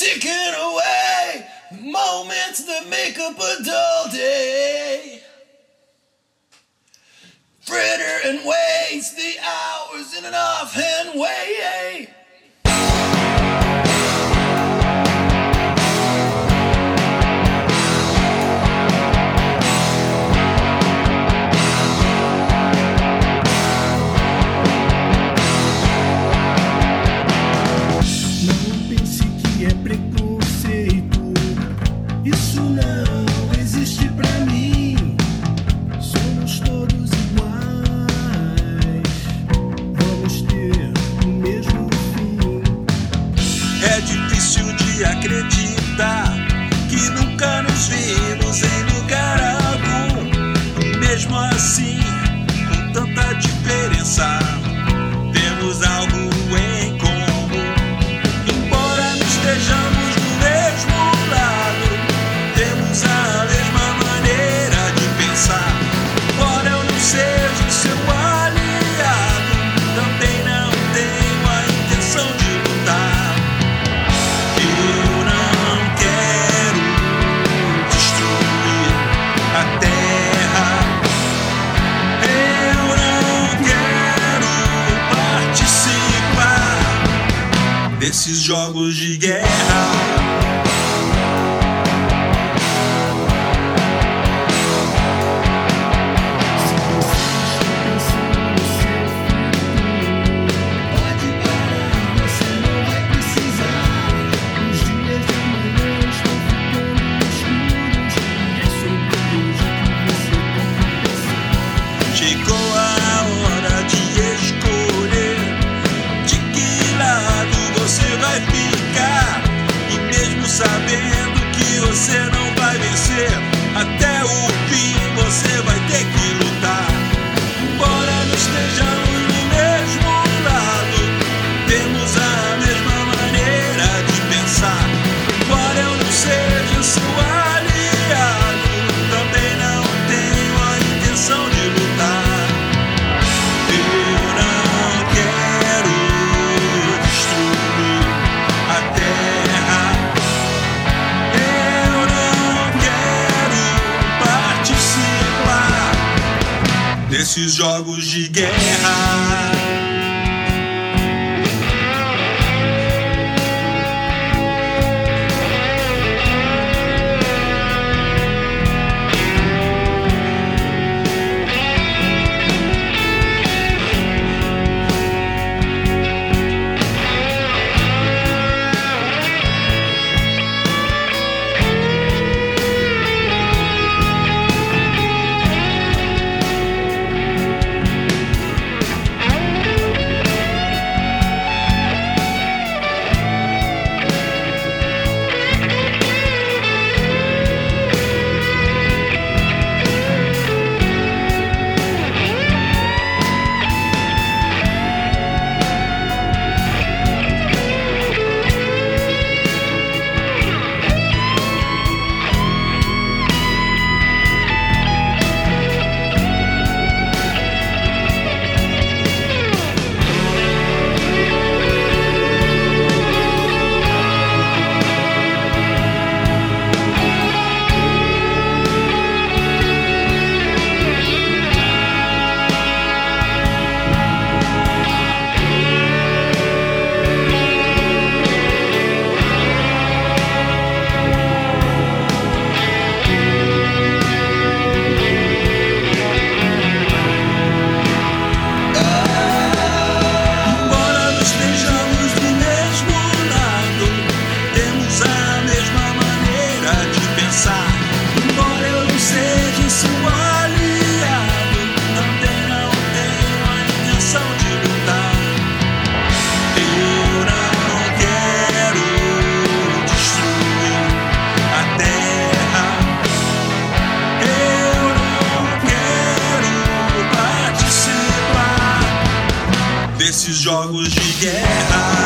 Taking away moments that make up a dull day. Fritter and waste the hours in an offhand way. Esses jogos de guerra. sin Esses jogos de guerra. jogos de guerra.